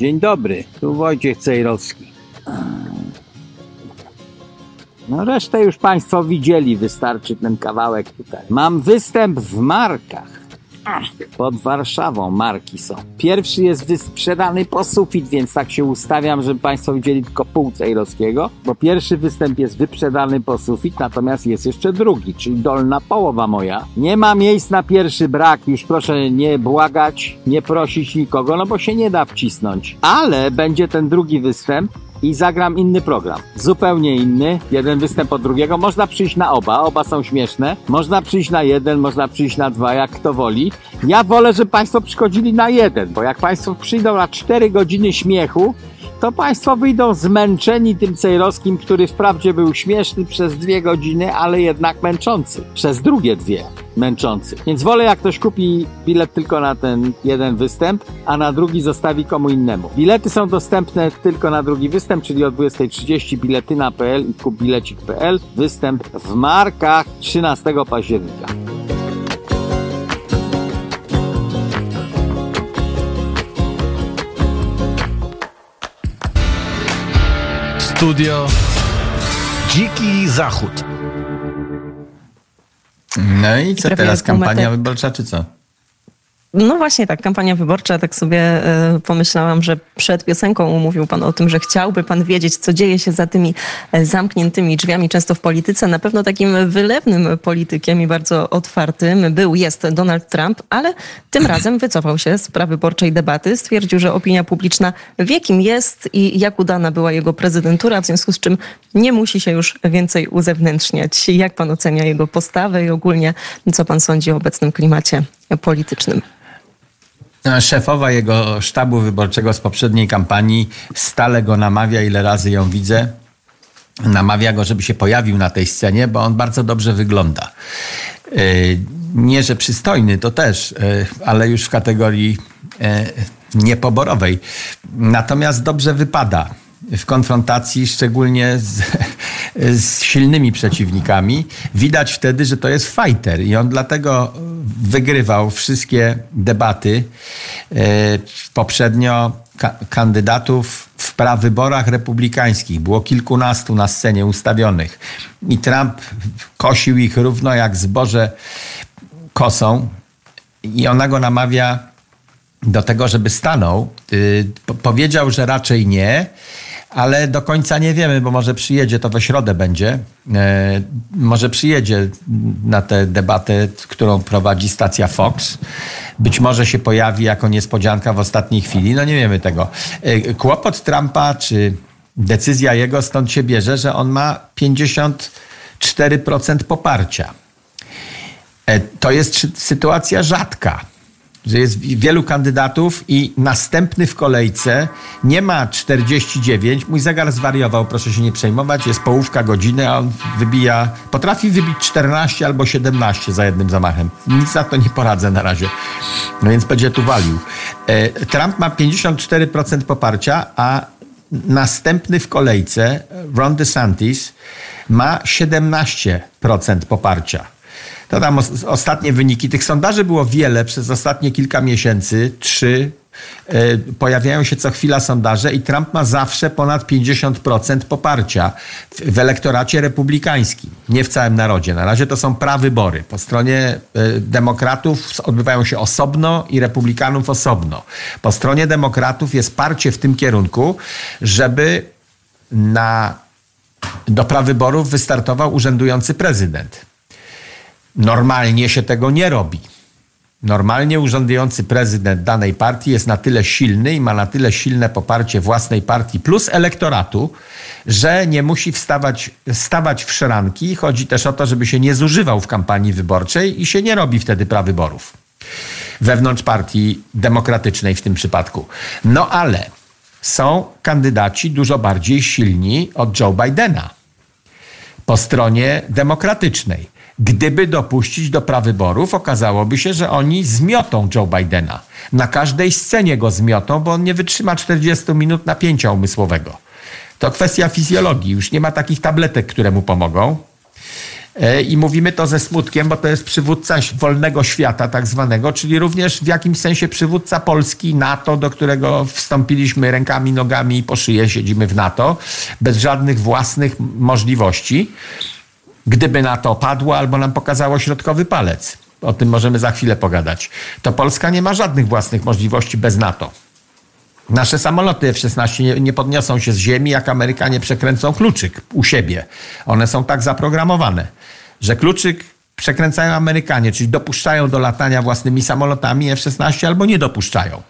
Dzień dobry, tu Wojciech Cejrowski. No resztę już Państwo widzieli, wystarczy ten kawałek tutaj. Mam występ w markach. Pod Warszawą marki są. Pierwszy jest wysprzedany po sufit, więc tak się ustawiam, żeby Państwo widzieli tylko pół Cejrowskiego, bo pierwszy występ jest wyprzedany po sufit, natomiast jest jeszcze drugi, czyli dolna połowa moja. Nie ma miejsc na pierwszy brak, już proszę nie błagać, nie prosić nikogo, no bo się nie da wcisnąć. Ale będzie ten drugi występ, i zagram inny program. Zupełnie inny. Jeden występ od drugiego. Można przyjść na oba. Oba są śmieszne. Można przyjść na jeden, można przyjść na dwa, jak kto woli. Ja wolę, żeby Państwo przychodzili na jeden, bo jak Państwo przyjdą na cztery godziny śmiechu, to Państwo wyjdą zmęczeni tym Cejrowskim, który wprawdzie był śmieszny przez dwie godziny, ale jednak męczący. Przez drugie dwie męczący. Więc wolę, jak ktoś kupi bilet tylko na ten jeden występ, a na drugi zostawi komu innemu. Bilety są dostępne tylko na drugi występ, czyli o 20.30 biletyna.pl i kupbilecik.pl. Występ w markach 13 października. Studio Dziki Zachód. No i co prawie teraz? Kampania wyborcza czy co? No właśnie tak, kampania wyborcza, tak sobie e, pomyślałam, że przed piosenką mówił pan o tym, że chciałby pan wiedzieć, co dzieje się za tymi e, zamkniętymi drzwiami, często w polityce. Na pewno takim wylewnym politykiem i bardzo otwartym był, jest Donald Trump, ale tym razem wycofał się z prawyborczej debaty. Stwierdził, że opinia publiczna wie kim jest i jak udana była jego prezydentura, w związku z czym nie musi się już więcej uzewnętrzniać. Jak pan ocenia jego postawę i ogólnie co pan sądzi o obecnym klimacie politycznym? No, Szefowa jego sztabu wyborczego z poprzedniej kampanii stale go namawia, ile razy ją widzę. Namawia go, żeby się pojawił na tej scenie, bo on bardzo dobrze wygląda. Yy, Nie, że przystojny, to też, yy, ale już w kategorii niepoborowej. Natomiast dobrze wypada w konfrontacji, szczególnie z, z silnymi przeciwnikami. Widać wtedy, że to jest fighter i on dlatego wygrywał wszystkie debaty e, poprzednio ka- kandydatów w prawyborach republikańskich. Było kilkunastu na scenie ustawionych i Trump kosił ich równo jak zboże kosą i ona go namawia do tego, żeby stanął. Y, po- Powiedział, że raczej nie, ale do końca nie wiemy, bo może przyjedzie, to we środę będzie. E, Może przyjedzie na tę debatę, którą prowadzi stacja Fox. Być może się pojawi jako niespodzianka w ostatniej chwili. No nie wiemy tego. E, Kłopot Trumpa, czy decyzja jego stąd się bierze, że on ma 54% poparcia. E, To jest sy- sytuacja rzadka, że jest wi- wielu kandydatów i następny w kolejce nie ma 49. Mój zegar zwariował, proszę się nie przejmować, jest połówka godziny, a on wybija, potrafi wybić 14 albo 17 za jednym zamachem. Nic na to nie poradzę na razie. No więc będzie tu walił. E, Trump ma 54% poparcia, a następny w kolejce, Ron DeSantis, ma 17% poparcia. To tam os- ostatnie wyniki. Tych sondaży było wiele przez ostatnie kilka miesięcy. Trzy. E, Pojawiają się co chwila sondaże i Trump ma zawsze ponad 50% poparcia w, w elektoracie republikańskim, nie w całym narodzie. Na razie to są prawybory. Po stronie e, demokratów odbywają się osobno i republikanów osobno. Po stronie demokratów jest parcie w tym kierunku, żeby na, do prawyborów wystartował urzędujący prezydent. Normalnie się tego nie robi. Normalnie urzędujący prezydent danej partii jest na tyle silny i ma na tyle silne poparcie własnej partii plus elektoratu, że nie musi wstawać, stawać w szranki. Chodzi też o to, żeby się nie zużywał w kampanii wyborczej i się nie robi wtedy prawyborów wewnątrz partii demokratycznej w tym przypadku. No ale są kandydaci dużo bardziej silni od Joe Bidena po stronie demokratycznej. Gdyby dopuścić do prawyborów, okazałoby się, że oni zmiotą Joe Bidena. Na każdej scenie go zmiotą, bo on nie wytrzyma 40 minut napięcia umysłowego. To kwestia fizjologii. Już nie ma takich tabletek, które mu pomogą. E, I mówimy to ze smutkiem, bo to jest przywódca wolnego świata, tak zwanego, czyli również w jakimś sensie przywódca Polski, NATO, do którego wstąpiliśmy rękami, nogami i po szyję, siedzimy w NATO, bez żadnych własnych możliwości. Gdyby NATO padło albo nam pokazało środkowy palec, o tym możemy za chwilę pogadać, to Polska nie ma żadnych własnych możliwości bez NATO. Nasze samoloty F-16 nie, nie, podniosą się z ziemi, jak Amerykanie przekręcą kluczyk u siebie. One są tak zaprogramowane, że kluczyk przekręcają Amerykanie, czyli dopuszczają do latania własnymi samolotami F-16 albo nie dopuszczają.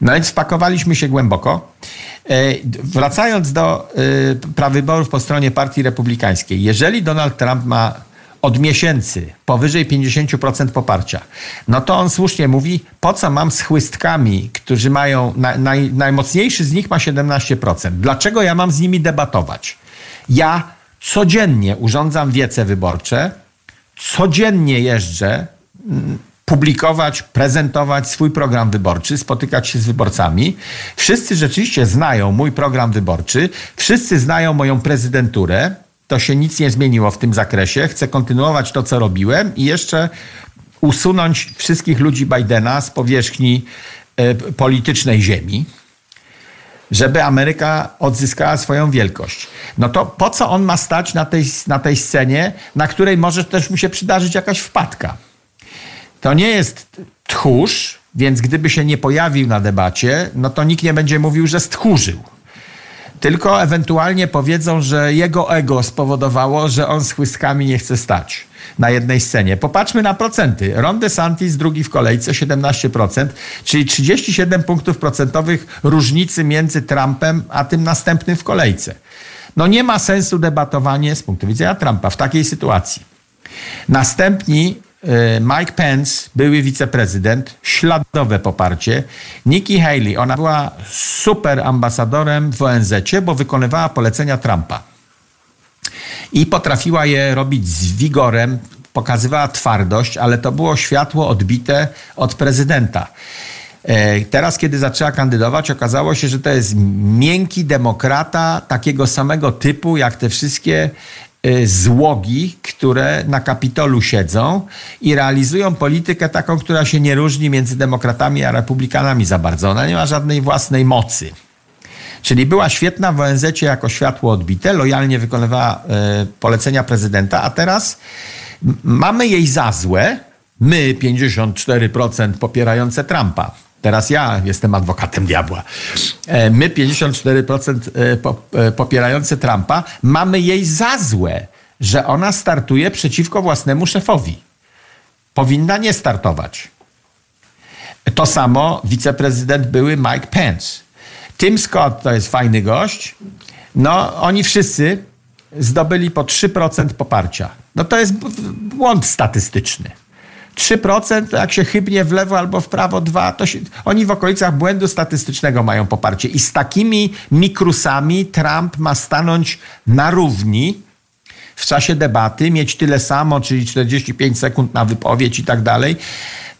No więc wpakowaliśmy się głęboko. E, wracając do e, prawyborów po stronie Partii Republikańskiej, jeżeli Donald Trump ma od miesięcy powyżej 50% poparcia, no to on słusznie mówi, po co mam z chłystkami, którzy mają, na, naj, najmocniejszy z nich ma 17%. Dlaczego ja mam z nimi debatować? Ja codziennie urządzam wiece wyborcze, codziennie jeżdżę mm, publikować, prezentować swój program wyborczy, spotykać się z wyborcami. Wszyscy rzeczywiście znają mój program wyborczy, wszyscy znają moją prezydenturę, to się nic nie zmieniło w tym zakresie. Chcę kontynuować to, co robiłem i jeszcze usunąć wszystkich ludzi Bidena z powierzchni e, politycznej ziemi, żeby Ameryka odzyskała swoją wielkość. No to po co on ma stać na tej, na tej scenie, na której może też mu się przydarzyć jakaś wpadka? To nie jest tchórz, więc gdyby się nie pojawił na debacie, no to nikt nie będzie mówił, że stchórzył tylko ewentualnie powiedzą, że jego ego spowodowało, że on z chłystkami nie chce stać na jednej scenie. Popatrzmy na procenty. Ron DeSantis drugi w kolejce 17%, czyli 37 punktów procentowych różnicy między Trumpem a tym następnym w kolejce. No nie ma sensu debatowanie z punktu widzenia Trumpa w takiej sytuacji. Następni Mike Pence, były wiceprezydent, śladowe poparcie. Nikki Haley, ona była super ambasadorem w ONZ, bo wykonywała polecenia Trumpa. I potrafiła je robić z wigorem, pokazywała twardość, ale to było światło odbite od prezydenta. E, teraz, kiedy zaczęła kandydować, okazało się, że to jest miękki demokrata takiego samego typu, jak te wszystkie złogi, które na Kapitolu siedzą i realizują politykę taką, która się nie różni między demokratami a republikanami za bardzo. Ona nie ma żadnej własnej mocy. Czyli była świetna w ONZ jako światło odbite, lojalnie wykonywała y, polecenia prezydenta, a teraz mamy jej za złe, my 54% popierające Trumpa Teraz ja jestem adwokatem diabła. E, my, 54% e, e, popierający Trumpa, mamy jej za złe, że ona startuje przeciwko własnemu szefowi. Powinna nie startować. To samo wiceprezydent były Mike Pence. Tim Scott to jest fajny gość. No, oni wszyscy zdobyli po 3% poparcia. No to jest błąd statystyczny. 3%, jak się chybnie w lewo albo w prawo 2, to się, oni w okolicach błędu statystycznego mają poparcie. I z takimi mikrusami Trump ma stanąć na równi w czasie debaty, mieć tyle samo, czyli 45 sekund na wypowiedź i tak dalej.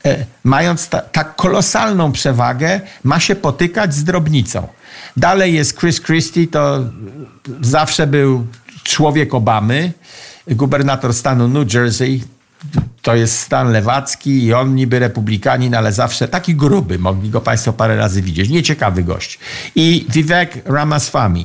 E, mając ta, tak kolosalną przewagę, ma się potykać z drobnicą. Dalej jest Chris Christie, to zawsze był człowiek Obamy, gubernator stanu New Jersey, to jest stan lewacki i on niby republikanin, ale zawsze taki gruby. Mogli go Państwo parę razy widzieć. Nieciekawy gość. I Vivek Ramaswamy.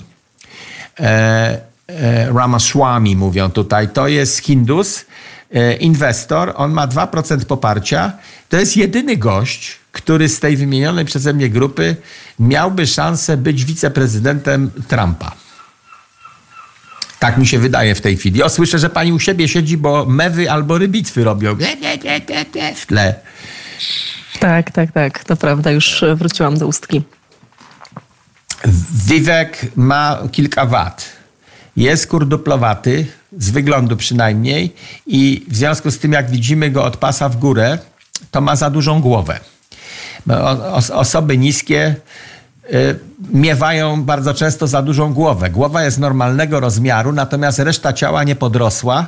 E, e, Ramaswamy mówią tutaj. To jest Hindus, e, inwestor. On ma 2% poparcia. To jest jedyny gość, który z tej wymienionej przeze mnie grupy miałby szansę być wiceprezydentem Trumpa. Tak mi się wydaje w tej chwili. O, słyszę, że pani u siebie siedzi, bo mewy albo rybitwy robią w tle. Tak, tak, tak. To prawda, już wróciłam do ustki. Wiwek ma kilka wad. Jest kurduplowaty, z wyglądu przynajmniej, i w związku z tym, jak widzimy go od pasa w górę, to ma za dużą głowę. Osoby niskie miewają bardzo często za dużą głowę. Głowa jest normalnego rozmiaru, natomiast reszta ciała nie podrosła.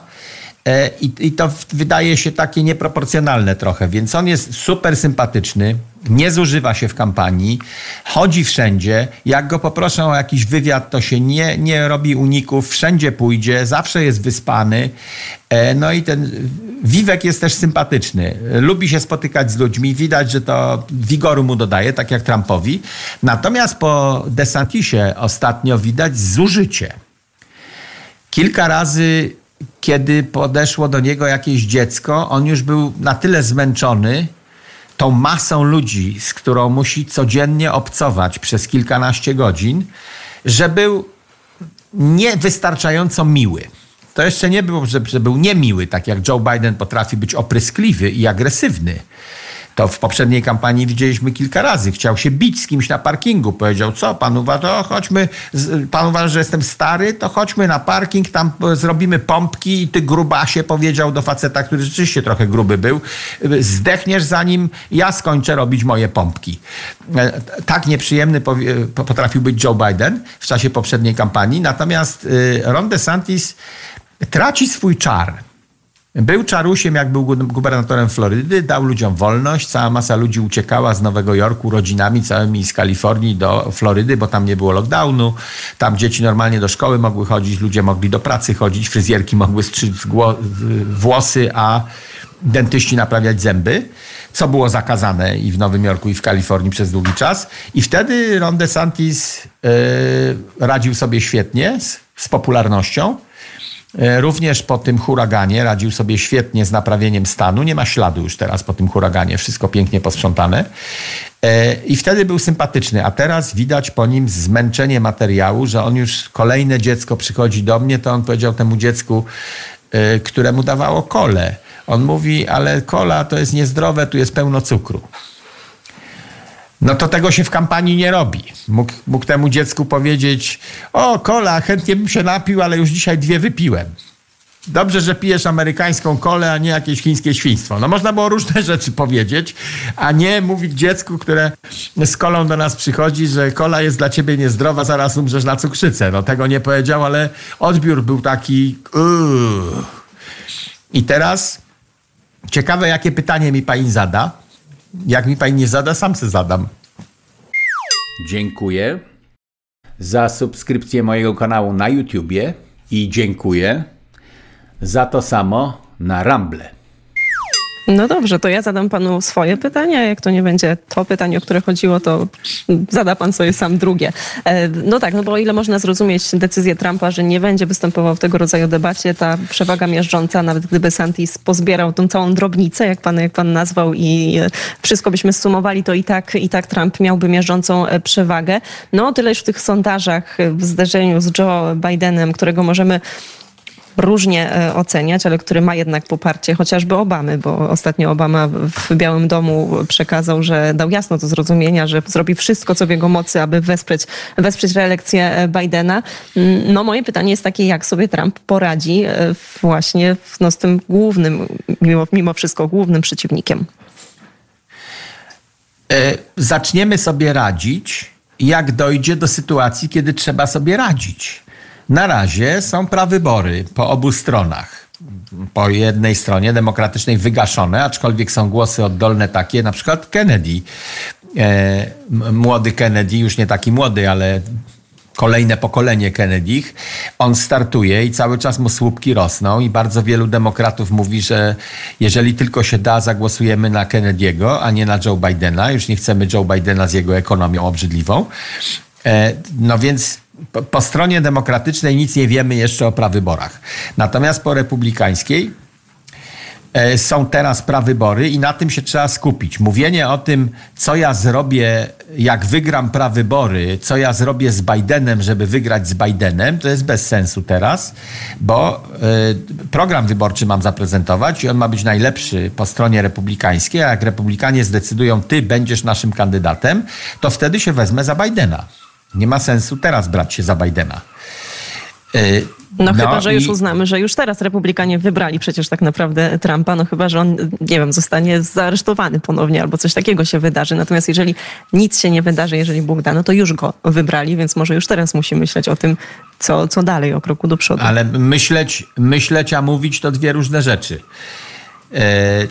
E, I, I to wydaje się takie nieproporcjonalne trochę, więc on jest super sympatyczny, nie zużywa się w kampanii, chodzi wszędzie. Jak go poproszą o jakiś wywiad, to się nie, nie robi uników, wszędzie pójdzie, zawsze jest wyspany. E, no i ten Wiwek jest też sympatyczny. Lubi się spotykać z ludźmi, widać, że to wigoru mu dodaje, tak jak Trumpowi. Natomiast po DeSantisie ostatnio widać zużycie. Kilka razy kiedy podeszło do niego jakieś dziecko, on już był na tyle zmęczony tą masą ludzi, z którą musi codziennie obcować przez kilkanaście godzin, że był niewystarczająco miły. To jeszcze nie było, że, że był niemiły, tak jak Joe Biden potrafi być opryskliwy i agresywny. To w poprzedniej kampanii widzieliśmy kilka razy. Chciał się bić z kimś na parkingu. Powiedział, co pan uważa? chodźmy, pan uważa, że jestem stary? To chodźmy na parking, tam zrobimy pompki i ty grubasie powiedział do faceta, który rzeczywiście trochę gruby był, zdechniesz zanim ja skończę robić moje pompki. E, tak nieprzyjemny potrafił być Joe Biden w czasie poprzedniej kampanii. Natomiast Ron DeSantis traci swój czar był czarusiem, jak był gubernatorem Florydy, dał ludziom wolność. Cała masa ludzi uciekała z Nowego Jorku rodzinami całymi z Kalifornii do Florydy, bo tam nie było lockdownu. Tam dzieci normalnie do szkoły mogły chodzić, ludzie mogli do pracy chodzić, fryzjerki mogły strzyc włosy, a dentyści naprawiać zęby, co było zakazane i w Nowym Jorku, i w Kalifornii przez długi czas. I wtedy Ron DeSantis yy, radził sobie świetnie z, z popularnością. E, również po tym huraganie radził sobie świetnie z naprawieniem stanu. Nie ma śladu już teraz po tym huraganie, wszystko pięknie posprzątane. E, I wtedy był sympatyczny, a teraz widać po nim zmęczenie materiału, że on już kolejne dziecko przychodzi do mnie, to on powiedział temu dziecku, e, któremu dawało kole. On mówi, ale kola to jest niezdrowe, tu jest pełno cukru. No to tego się w kampanii nie robi. Mógł, mógł temu dziecku powiedzieć: O, kola, chętnie bym się napił, ale już dzisiaj dwie wypiłem. Dobrze, że pijesz amerykańską kolę, a nie jakieś chińskie świństwo. No można było różne rzeczy powiedzieć, a nie mówić dziecku, które z kolą do nas przychodzi, że kola jest dla ciebie niezdrowa, zaraz umrzesz na cukrzycę. No tego nie powiedział, ale odbiór był taki... Uuu. I teraz ciekawe, jakie pytanie mi pani zada. Jak mi pani nie zada, sam se zadam. Dziękuję za subskrypcję mojego kanału na YouTubie i dziękuję za to samo na Rumble. No dobrze, to ja zadam panu swoje pytania. Jak to nie będzie to pytanie, o które chodziło, to zada pan sobie sam drugie. E, no tak, no bo o ile można zrozumieć decyzję Trumpa, że nie będzie występował w tego rodzaju debacie, ta przewaga miażdżąca, nawet gdyby Santis pozbierał tą całą drobnicę, jak pan, jak pan nazwał, i e, wszystko byśmy sumowali, to i tak, i tak Trump miałby miażdżącą e, przewagę. No tyle już w tych sondażach w zderzeniu z Joe Bidenem, którego możemy różnie e, oceniać, ale który ma jednak poparcie chociażby Obamy, bo ostatnio Obama w Białym Domu przekazał, że dał jasno do zrozumienia, że zrobi wszystko, co w jego mocy, aby wesprzeć, wesprzeć reelekcję e, Bidena. Mm, no moje pytanie jest takie, jak sobie Trump poradzi e, właśnie no, z tym głównym, mimo, mimo wszystko głównym przeciwnikiem. Zaczniemy sobie radzić, jak dojdzie do sytuacji, kiedy trzeba sobie radzić. Na razie są prawybory po obu stronach. Po jednej stronie demokratycznej wygaszone, aczkolwiek są głosy oddolne takie, na przykład Kennedy. E, młody Kennedy, już nie taki młody, ale kolejne pokolenie Kennedy, on startuje i cały czas mu słupki rosną i bardzo wielu demokratów mówi, że jeżeli tylko się da, zagłosujemy na Kennedy'ego, a nie na Joe Bidena. Już nie chcemy Joe Bidena z jego ekonomią obrzydliwą. E, no więc po, stronie demokratycznej nic nie wiemy jeszcze o prawyborach. Natomiast po republikańskiej e, są teraz prawybory i na tym się trzeba skupić. Mówienie o tym, co ja zrobię, jak wygram prawybory, co ja zrobię z Bidenem, żeby wygrać z Bidenem, to jest bez sensu teraz, bo y, program wyborczy mam zaprezentować i on ma być najlepszy po stronie republikańskiej, a jak republikanie zdecydują, ty będziesz naszym kandydatem, to wtedy się wezmę za Bidena. Nie ma sensu teraz brać się za Bidena. E, no, no, chyba, że i... już uznamy, że już teraz republikanie wybrali przecież tak naprawdę Trumpa, no chyba, że on, nie wiem, zostanie zaaresztowany ponownie albo coś takiego się wydarzy. Natomiast jeżeli nic się nie wydarzy, jeżeli Bóg da, no to już go wybrali, więc może już teraz musi myśleć o tym, co, co dalej o kroku do przodu. Ale myśleć, myśleć, a mówić to dwie różne rzeczy. E,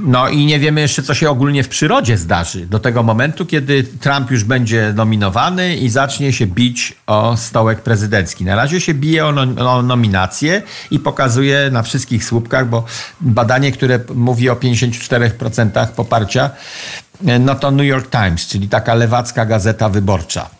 no i nie wiemy jeszcze, co się ogólnie w przyrodzie zdarzy do tego momentu, kiedy Trump już będzie nominowany i zacznie się bić o stołek prezydencki. Na razie się bije o, no, o nominację i pokazuje na wszystkich słupkach, bo badanie, które mówi o 54% poparcia, no to New York Times, czyli taka lewacka gazeta wyborcza.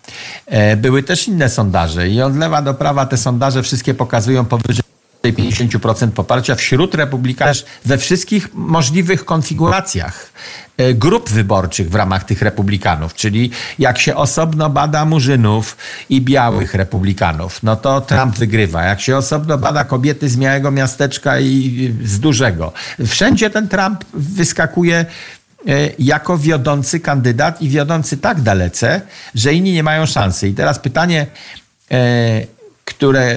E, były też inne sondaże i od lewa do prawa te sondaże wszystkie pokazują powyżej 50% poparcia wśród republikanów we wszystkich możliwych konfiguracjach e, grup wyborczych w ramach tych republikanów, czyli jak się osobno bada murzynów i białych republikanów, no to Trump wygrywa. Jak się osobno bada kobiety z małego miasteczka i z dużego. Wszędzie ten Trump wyskakuje e, jako wiodący kandydat i wiodący tak dalece, że inni nie mają szansy. I teraz pytanie, e, które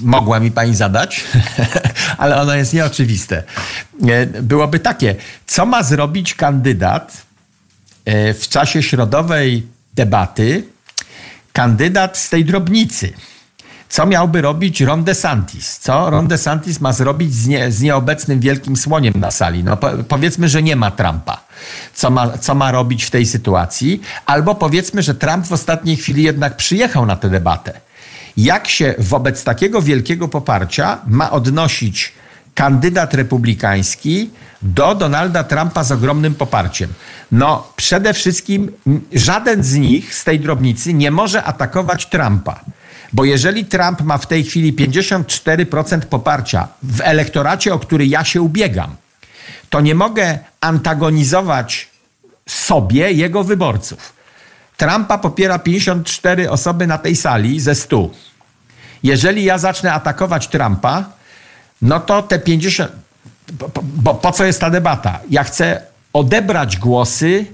mogła mi pani zadać, ale ono jest nieoczywiste. E, byłoby takie, co ma zrobić kandydat e, w czasie środowej debaty, kandydat z tej drobnicy? Co miałby robić Ron DeSantis? Co Ron DeSantis ma zrobić z, nie, z nieobecnym wielkim słoniem na sali? No po, powiedzmy, że nie ma Trumpa. Co ma, co ma robić w tej sytuacji? Albo powiedzmy, że Trump w ostatniej chwili jednak przyjechał na tę debatę jak się wobec takiego wielkiego poparcia ma odnosić kandydat republikański do Donalda Trumpa z ogromnym poparciem. No, przede wszystkim żaden z nich z tej drobnicy nie może atakować Trumpa. Bo jeżeli Trump ma w tej chwili 54% poparcia w elektoracie, o który ja się ubiegam, to nie mogę antagonizować sobie jego wyborców. Trumpa popiera 54 osoby na tej sali ze 100. Jeżeli ja zacznę atakować Trumpa, no to te 50. Bo, po co jest ta debata? Ja chcę odebrać głosy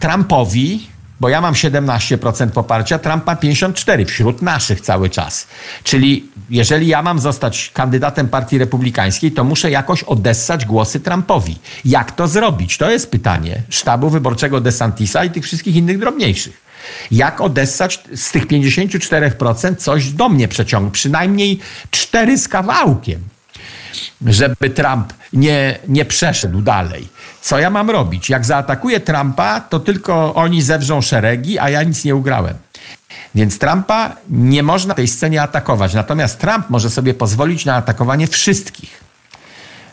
Trumpowi, bo ja mam 17% poparcia, Trump ma 54% wśród naszych cały czas. Czyli jeżeli ja mam zostać kandydatem Partii Republikańskiej, to muszę jakoś odessać głosy Trumpowi. Jak to zrobić? To jest pytanie sztabu wyborczego DeSantisa i tych wszystkich innych drobniejszych. Jak odessać z tych 54% coś do mnie przeciągnąć? Przynajmniej cztery z kawałkiem, żeby Trump nie, nie przeszedł dalej. Co ja mam robić? Jak zaatakuję Trumpa, to tylko oni zewrzą szeregi, a ja nic nie ugrałem. Więc Trumpa nie można tej scenie atakować. Natomiast Trump może sobie pozwolić na atakowanie wszystkich.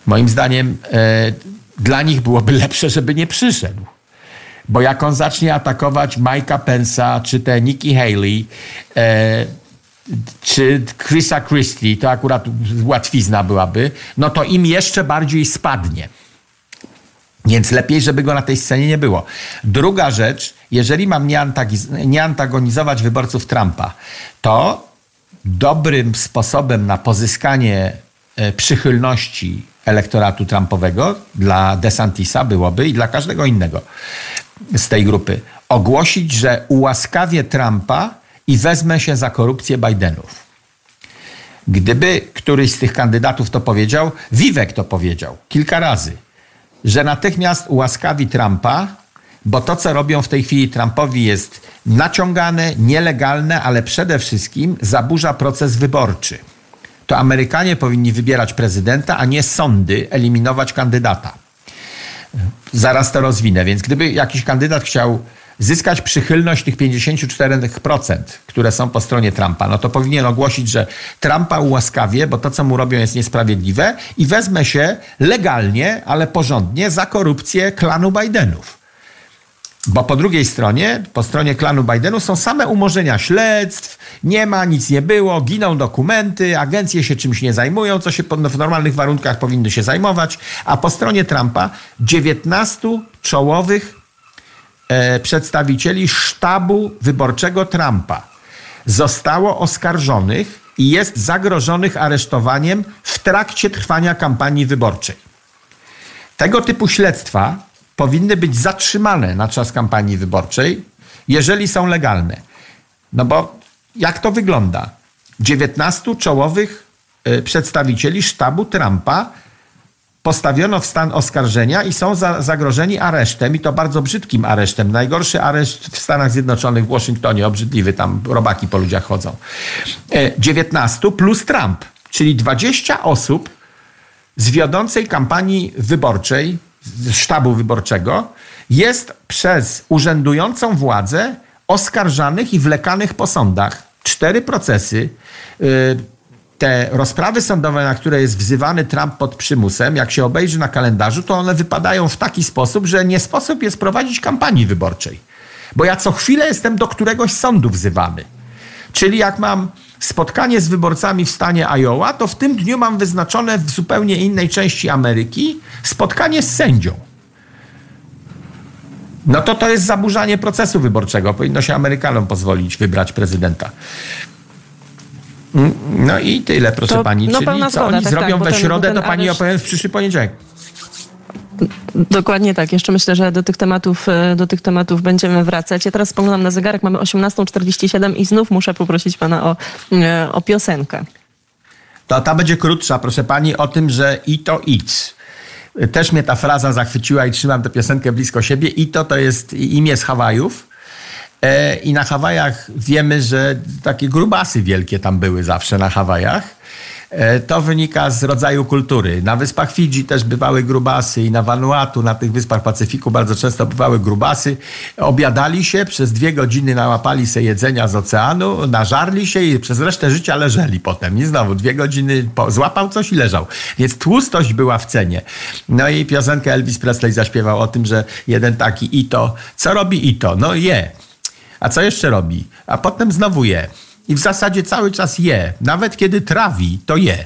Moim zdaniem e, dla nich byłoby lepsze, żeby nie przyszedł. Bo jak on zacznie atakować Mike'a Pence'a, czy te Nikki Haley, e, czy Chrisa Christie, to akurat łatwizna byłaby, no to im jeszcze bardziej spadnie. Więc lepiej, żeby go na tej scenie nie było. Druga rzecz, jeżeli mam nie antagonizować wyborców Trumpa, to dobrym sposobem na pozyskanie e, przychylności elektoratu Trumpowego dla DeSantisa byłoby i dla każdego innego z tej grupy ogłosić, że ułaskawię Trumpa i wezmę się za korupcję Bidenów. Gdyby któryś z tych kandydatów to powiedział, Vivek to powiedział kilka razy, że natychmiast ułaskawi Trumpa, bo to, co robią w tej chwili Trumpowi jest naciągane, nielegalne, ale przede wszystkim zaburza proces wyborczy. To Amerykanie powinni wybierać prezydenta, a nie sądy eliminować kandydata. Zaraz to rozwinę. Więc gdyby jakiś kandydat chciał zyskać przychylność tych 54%, które są po stronie Trumpa, no to powinien ogłosić, że Trumpa ułaskawie, bo to, co mu robią, jest niesprawiedliwe i wezmę się legalnie, ale porządnie za korupcję klanu Bidenów. Bo po drugiej stronie, po stronie klanu Bidenu są same umorzenia śledztw, nie ma, nic nie było, giną dokumenty, agencje się czymś nie zajmują, co się w normalnych warunkach powinny się zajmować, a po stronie Trumpa 19 czołowych przedstawicieli sztabu wyborczego Trumpa zostało oskarżonych i jest zagrożonych aresztowaniem w trakcie trwania kampanii wyborczej. Tego typu śledztwa powinny być zatrzymane na czas kampanii wyborczej, jeżeli są legalne. No bo jak to wygląda? 19 czołowych y, przedstawicieli sztabu Trumpa postawiono w stan oskarżenia i są za, zagrożeni aresztem i to bardzo brzydkim aresztem. Najgorszy areszt w Stanach Zjednoczonych, w Waszyngtonie, obrzydliwy, tam robaki po ludziach chodzą. 19 plus Trump, czyli 20 osób z wiodącej kampanii wyborczej, z sztabu wyborczego, jest przez urzędującą władzę oskarżanych i wlekanych po sądach. Cztery procesy. Te rozprawy sądowe, na które jest wzywany Trump pod przymusem, jak się obejrzy na kalendarzu, to one wypadają w taki sposób, że nie sposób jest prowadzić kampanii wyborczej. Bo ja co chwilę jestem do któregoś sądu wzywany. Czyli jak mam spotkanie z wyborcami w stanie Iowa, to w tym dniu mam wyznaczone w zupełnie innej części Ameryki spotkanie z sędzią. No to to jest zaburzanie procesu wyborczego. Powinno się Amerykanom pozwolić wybrać prezydenta. No i tyle, proszę To, pani. no, Czyli co oni tak, zrobią tak, we środę, to pani areszt- opowiem w przyszły poniedziałek. Dokładnie tak. Jeszcze myślę, że do tych tematów, e, do tych tematów będziemy wracać. Ja teraz spoglądam na zegarek, mamy 18.47 i znów muszę poprosić pana o, e, o piosenkę. To ta będzie krótsza, proszę pani, o tym, że i to idź. Też mnie ta fraza zachwyciła i trzymam tę piosenkę blisko siebie. I to to jest imię z Hawajów. E, I na Hawajach wiemy, że takie grubasy wielkie tam były zawsze na Hawajach. E, To wynika z rodzaju kultury. Na wyspach Fidżi też bywały grubasy i na Vanuatu, na tych wyspach Pacyfiku bardzo często bywały grubasy. Obiadali się, przez dwie godziny nałapali se jedzenia z oceanu, nażarli się i przez resztę życia leżeli potem. I znowu dwie godziny po, złapał coś i leżał. Więc tłustość była w cenie. No i piosenkę Elvis Presley zaśpiewał o tym, że jeden taki Ito, co robi Ito? No je. A co jeszcze robi? A potem znowu je. I w zasadzie cały czas je. Nawet kiedy trawi, to je.